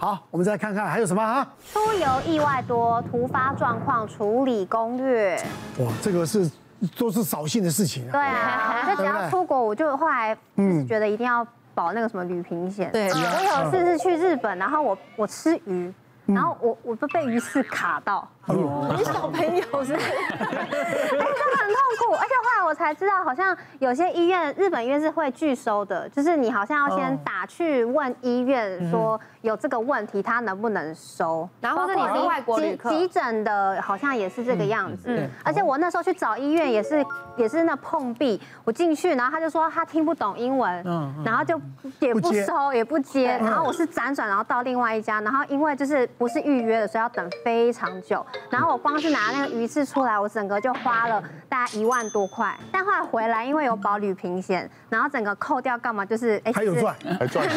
好，我们再看看还有什么啊？出游意外多，突发状况处理攻略。哇，这个是都是扫兴的事情啊。对啊，就只要出国，我就后来就是觉得一定要保那个什么旅平险。对，我有一次是去日本，然后我我吃鱼。然后我我都被鱼刺卡到，你小朋友是，哎，真的很痛苦，而且后来我才知道，好像有些医院，日本医院是会拒收的，就是你好像要先打去问医院说有这个问题，他能不能收，然后或者你是外国旅客，急诊的，好像也是这个样子，而且我那时候去找医院也是也是那碰壁，我进去，然后他就说他听不懂英文，然后就也不收也不接，然后我是辗转然后到另外一家，然后因为就是。不是预约的，所以要等非常久。然后我光是拿那个鱼翅出来，我整个就花了大概一万多块。但后来回来，因为有保旅平险，然后整个扣掉干嘛？就是哎，还有赚，还赚。然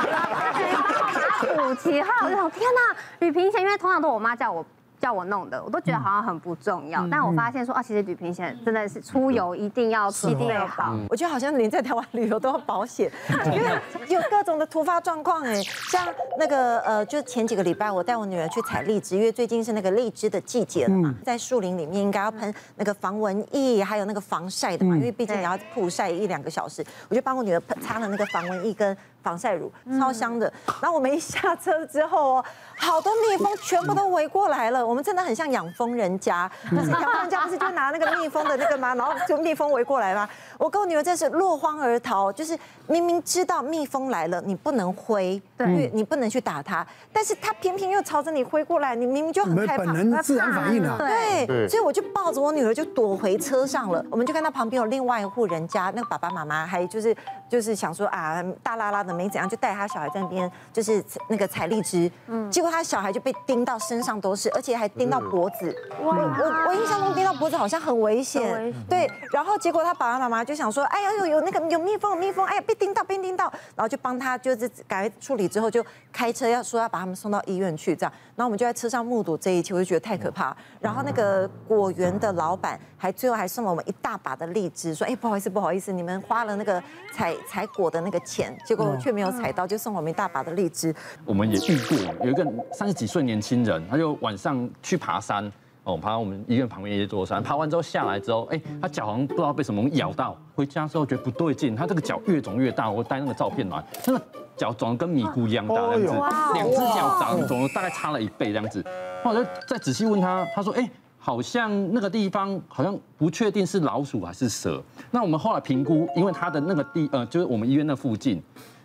后把它补齐。后来我天哪，旅平险，因为通常都我妈叫我。叫我弄的，我都觉得好像很不重要。但我发现说啊，其实旅平险真的是出游一定要一定要保。我觉得好像连在台湾旅游都要保险，因为有各种的突发状况哎。像那个呃，就前几个礼拜，我带我女儿去采荔枝，因为最近是那个荔枝的季节了嘛，在树林里面应该要喷那个防蚊液，还有那个防晒的嘛，因为毕竟你要曝晒一两个小时，我就帮我女儿喷擦了那个防蚊液跟。防晒乳超香的，然后我们一下车之后哦，好多蜜蜂全部都围过来了。我们真的很像养蜂人家，但是养蜂人家不是就拿那个蜜蜂的那个吗？然后就蜜蜂围过来吗？我跟我女儿真是落荒而逃，就是明明知道蜜蜂来了，你不能挥，对，你不能去打它，但是它偏偏又朝着你挥过来，你明明就很害怕，本能自然反应啊，对，所以我就抱着我女儿就躲回车上了。我们就看到旁边有另外一户人家，那个爸爸妈妈还就是就是想说啊，大拉拉的。没怎样，就带他小孩在那边，就是那个采荔枝，嗯，结果他小孩就被叮到身上都是，而且还叮到脖子。哇！我我印象中叮到脖子好像很危险，对。然后结果他爸爸妈妈就想说，哎呀，有有那个有蜜蜂有蜜蜂，哎呀，被叮到被叮到，然后就帮他就是赶快处理之后，就开车要说要把他们送到医院去这样。然后我们就在车上目睹这一切，我就觉得太可怕。然后那个果园的老板还最后还送了我们一大把的荔枝，说，哎，不好意思不好意思，你们花了那个采采果的那个钱，结果。却没有采到，就送我们一大把的荔枝。我们也遇过有一个三十几岁年轻人，他就晚上去爬山，哦，爬到我们医院旁边一座山，爬完之后下来之后，哎，他脚好像不知道被什么咬到，回家之后觉得不对劲，他这个脚越肿越大。我带那个照片来，那个脚肿得跟米糊一样大，这样子，两只脚长肿了大概差了一倍这样子。后来再仔细问他，他说，哎。好像那个地方好像不确定是老鼠还是蛇。那我们后来评估，因为它的那个地呃，就是我们医院那附近，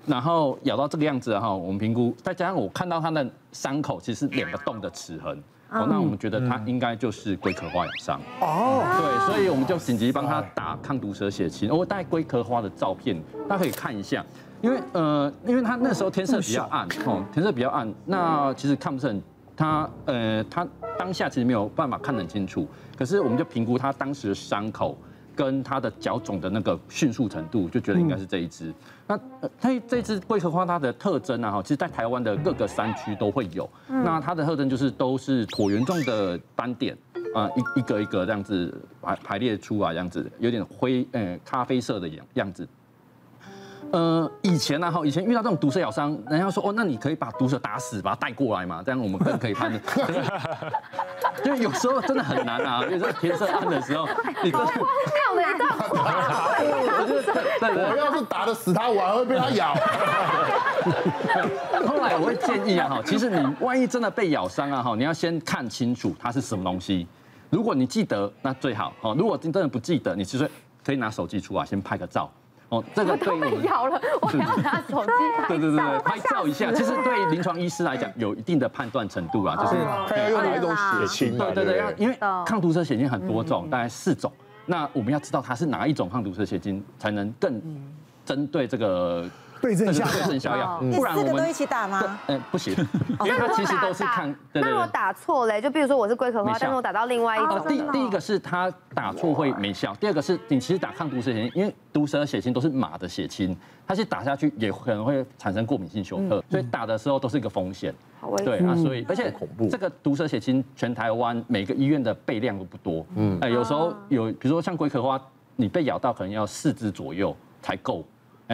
然后咬到这个样子哈，我们评估再加上我看到它的伤口其实是两个洞的齿痕，哦，那我们觉得它应该就是龟壳花咬伤。哦，对，所以我们就紧急帮他打抗毒蛇血清。我带龟壳花的照片，大家可以看一下，因为呃，因为它那时候天色比较暗，哦，天色比较暗，那其实看不是很。他呃，他当下其实没有办法看得很清楚，可是我们就评估他当时的伤口跟它的脚肿的那个迅速程度，就觉得应该是这一只。那它这只龟壳花它的特征呢，哈，其实在台湾的各个山区都会有。那它的特征就是都是椭圆状的斑点啊，一一个一个这样子排排列出来，这样子有点灰呃咖啡色的样样子。呃，以前呢，哈，以前遇到这种毒蛇咬伤，人家说，哦，那你可以把毒蛇打死，把它带过来嘛，这样我们更可以判断。就有时候真的很难啊，有时候天色暗的时候，你真的看我们一段话，我要是打得死它，我还会被它咬。后来我会建议啊，哈，其实你万一真的被咬伤啊，哈，你要先看清楚它是什么东西。如果你记得，那最好。哦，如果真的不记得，你其实可以拿手机出来，先拍个照。哦，这个对被咬了，我要拿手机拍。对对对，拍照一下。其实对临床医师来讲，有一定的判断程度啊，就是看要用哪一种血清。对对对，要因为抗毒蛇血清很多种，大概四种。那我们要知道它是哪一种抗毒蛇血清，才能更针对这个。对症下药，不然我们都一起打吗？嗯，不行，因为它其实都是抗。那如果打错嘞，就比如说我是龟壳花，但是我打到另外一种。第第一个是它打错会没效，第二个是你其实打抗毒蛇血清，因为毒蛇血清都是马的血清，它是打下去也可能会产生过敏性休克，所以打的时候都是一个风险。对啊，所以而且这个毒蛇血清全台湾每个医院的备量都不多，嗯，哎，有时候有，比如说像龟壳花，你被咬到可能要四支左右才够。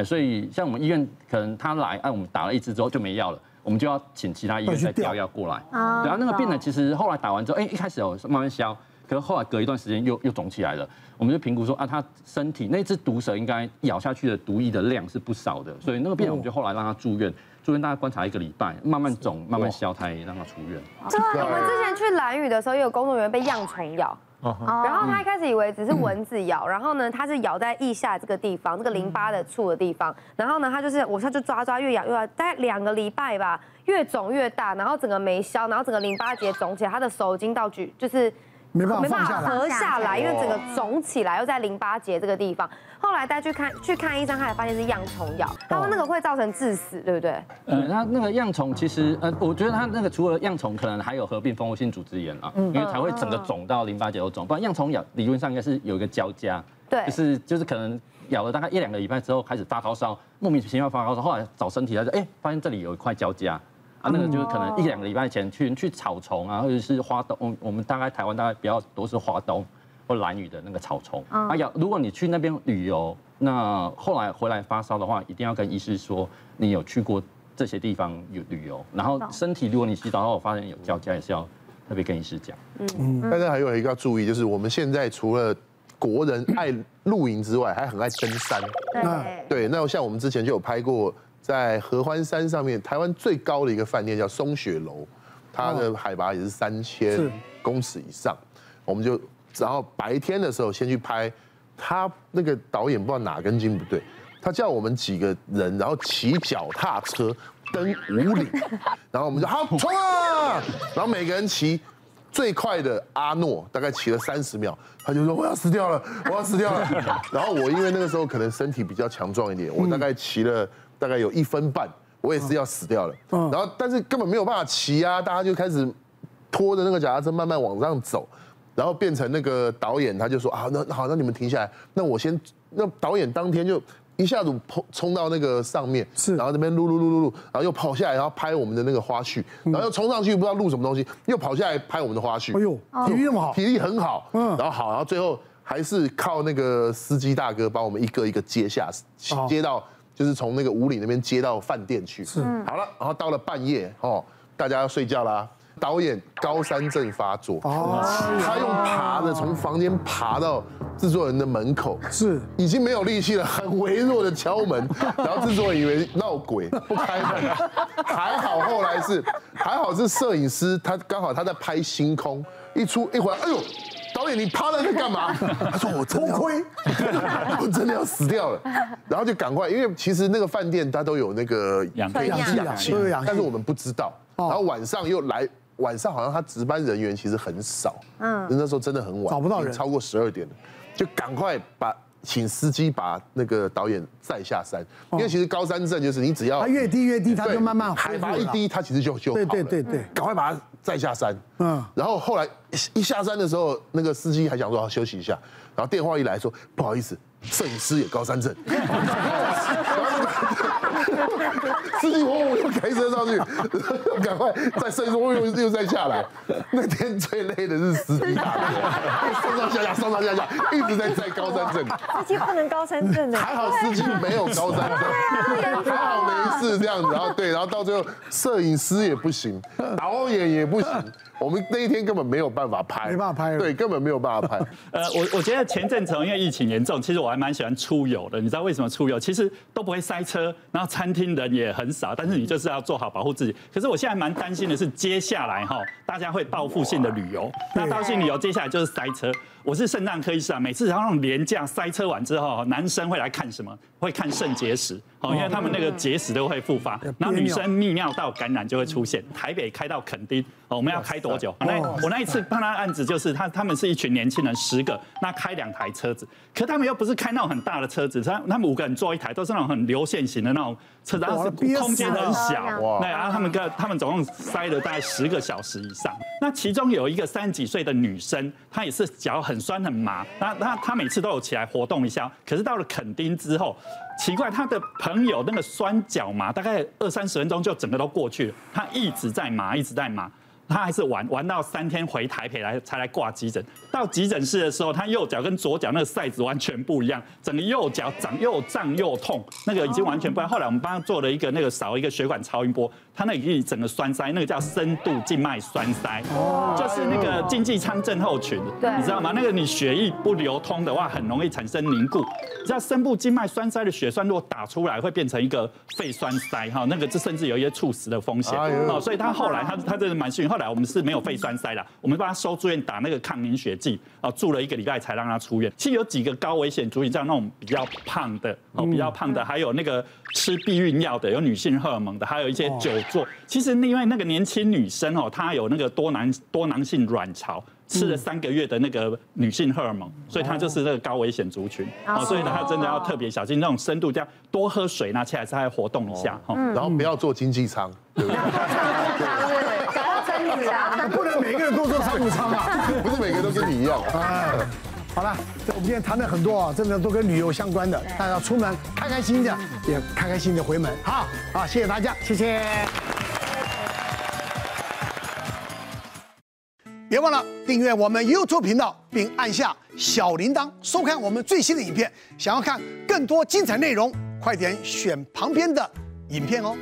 所以像我们医院，可能他来，哎，我们打了一支之后就没药了。我们就要请其他医院再调药过来。啊然后那个病人其实后来打完之后，哎，一开始有慢慢消，可是后来隔一段时间又又肿起来了。我们就评估说啊，他身体那只毒蛇应该咬下去的毒液的量是不少的，所以那个病人我们就后来让他住院，住院大概观察一个礼拜，慢慢肿，慢慢消，才让他出院。对，我们之前去蓝屿的时候，也有工作人员被恙虫咬。然后他一开始以为只是蚊子咬，然后呢，他是咬在腋下这个地方，这个淋巴的处的地方。然后呢，他就是我他就抓抓，越咬越大，大概两个礼拜吧，越肿越大，然后整个没消，然后整个淋巴结肿起来，他的手已经到举就是。没办法放下来，合下来，因为整个肿起来，又在淋巴结这个地方。后来带去看去看医生，他才发现是恙虫咬，他说那个会造成致死，对不对？呃，那那个恙虫其实，呃，我觉得它那个除了恙虫，可能还有合并蜂窝性组织炎啊，因为才会整个肿到淋巴结都肿。不然恙虫咬理论上应该是有一个交加，对，就是就是可能咬了大概一两个礼拜之后开始发高烧，莫名其妙发高烧，后来找身体来说，哎，发现这里有一块交加。啊，那个就是可能一两个礼拜前去去草丛啊，或者是花东，我们大概台湾大概比较多是花东或兰屿的那个草丛。啊，要如果你去那边旅游，那后来回来发烧的话，一定要跟医师说你有去过这些地方有旅游，然后身体如果你洗澡后发现有交加，也是要特别跟医师讲。嗯，但是还有一个要注意，就是我们现在除了国人爱露营之外，还很爱登山。对对，那像我们之前就有拍过。在合欢山上面，台湾最高的一个饭店叫松雪楼，它的海拔也是三千公尺以上。我们就然后白天的时候先去拍，他那个导演不知道哪根筋不对，他叫我们几个人，然后骑脚踏车登五岭，然后我们就好冲啊，然后每个人骑最快的阿诺大概骑了三十秒，他就说我要死掉了，我要死掉了。然后我因为那个时候可能身体比较强壮一点，我大概骑了。大概有一分半，我也是要死掉了。然后，但是根本没有办法骑啊，大家就开始拖着那个脚踏车慢慢往上走，然后变成那个导演他就说啊，那好，那你们停下来，那我先。那导演当天就一下子冲冲到那个上面，是，然后那边录录录录录，然后又跑下来，然后拍我们的那个花絮，然后又冲上去不知道录什么东西，又跑下来拍我们的花絮。哎呦，体力那么好，体力很好。嗯，然后好，然后最后还是靠那个司机大哥帮我们一个一个接下，接到。就是从那个五里那边接到饭店去，是。好了，然后到了半夜哦，大家要睡觉啦。导演高山症发作，哦，他用爬的从房间爬到制作人的门口，是。已经没有力气了，很微弱的敲门，然后制作人以为闹鬼不开门，还好后来是还好是摄影师，他刚好他在拍星空，一出一回来，哎呦。导演，你趴在那干嘛？他说我真的亏，我真的要死掉了。然后就赶快，因为其实那个饭店它都有那个氧气，氧气，但是我们不知道。然后晚上又来，晚上好像他值班人员其实很少，嗯，那时候真的很晚，找不到人，超过十二点了，就赶快把请司机把那个导演载下山。因为其实高山症就是你只要它越低越低，它就慢慢海拔一低，它其实就就好了。对对对对，赶快把它。再下山，嗯，然后后来一下山的时候，那个司机还想说要休息一下，然后电话一来说不好意思，摄影师也高山症。司机我我又开车上去，赶快再摄影师我又又再下来。那天最累的是司机大哥，上上下下上上下下一直在在高山镇。司机不能高山镇的，还好司机没有高山镇，还好没事这样子。然后对，然后到最后摄影师也不行，导演也不行。我们那一天根本没有办法拍，没办法拍，对，根本没有办法拍。呃，我我觉得前阵子因为疫情严重，其实我还蛮喜欢出游的。你知道为什么出游？其实都不会塞车，然后餐厅人也很少，但是你就是要做好保护自己。可是我现在蛮担心的是，接下来哈，大家会报复性的旅游，那报复性旅游接下来就是塞车。我是肾脏科医师啊，每次然后那种廉价塞车完之后，男生会来看什么？会看肾结石，好，因为他们那个结石都会复发。然后女生泌尿道感染就会出现。台北开到垦丁，哦，我们要开多久？那我那一次帮他案子就是他他们是一群年轻人，十个，那开两台车子，可他们又不是开那种很大的车子，他他们五个人坐一台，都是那种很流线型的那种车子，然后是空间很小。哇！那然后他们个他们总共塞了大概十个小时以上。那其中有一个三十几岁的女生，她也是脚很很酸很麻，那那他每次都有起来活动一下，可是到了垦丁之后，奇怪，他的朋友那个酸脚麻，大概二三十分钟就整个都过去了，他一直在麻，一直在麻。他还是玩玩到三天回台北来才来挂急诊。到急诊室的时候，他右脚跟左脚那个 size 完全不一样，整个右脚长又胀又痛，那个已经完全不一样。后来我们帮他做了一个那个扫一个血管超音波，他那已经整个栓塞，那个叫深度静脉栓塞，就是那个经济舱症候群，你知道吗？那个你血液不流通的话，很容易产生凝固。知道深部静脉栓塞的血栓如果打出来，会变成一个肺栓塞哈，那个这甚至有一些猝死的风险哦。所以他后来他他这是蛮幸运，后来我们是没有肺栓塞的，我们帮他收住院打那个抗凝血剂啊，住了一个礼拜才让他出院。其实有几个高危险族群，像那种比较胖的哦，比较胖的，还有那个吃避孕药的，有女性荷尔蒙的，还有一些久。坐。其实因为那个年轻女生哦，她有那个多囊多囊性卵巢，吃了三个月的那个女性荷尔蒙，所以她就是那个高危险族群哦，所以呢，她真的要特别小心那种深度这样多喝水，拿起来再活动一下哈，然后不要坐经济舱，对不对？不能每个人都坐商务舱啊，不是每个都跟你一样。好了，我们今天谈了很多啊，真的都跟旅游相关的，大家出门开开心心的，也开开心心的回门。好，好，谢谢大家，谢谢。别忘了订阅我们 YouTube 频道，并按下小铃铛，收看我们最新的影片。想要看更多精彩内容，快点选旁边的影片哦。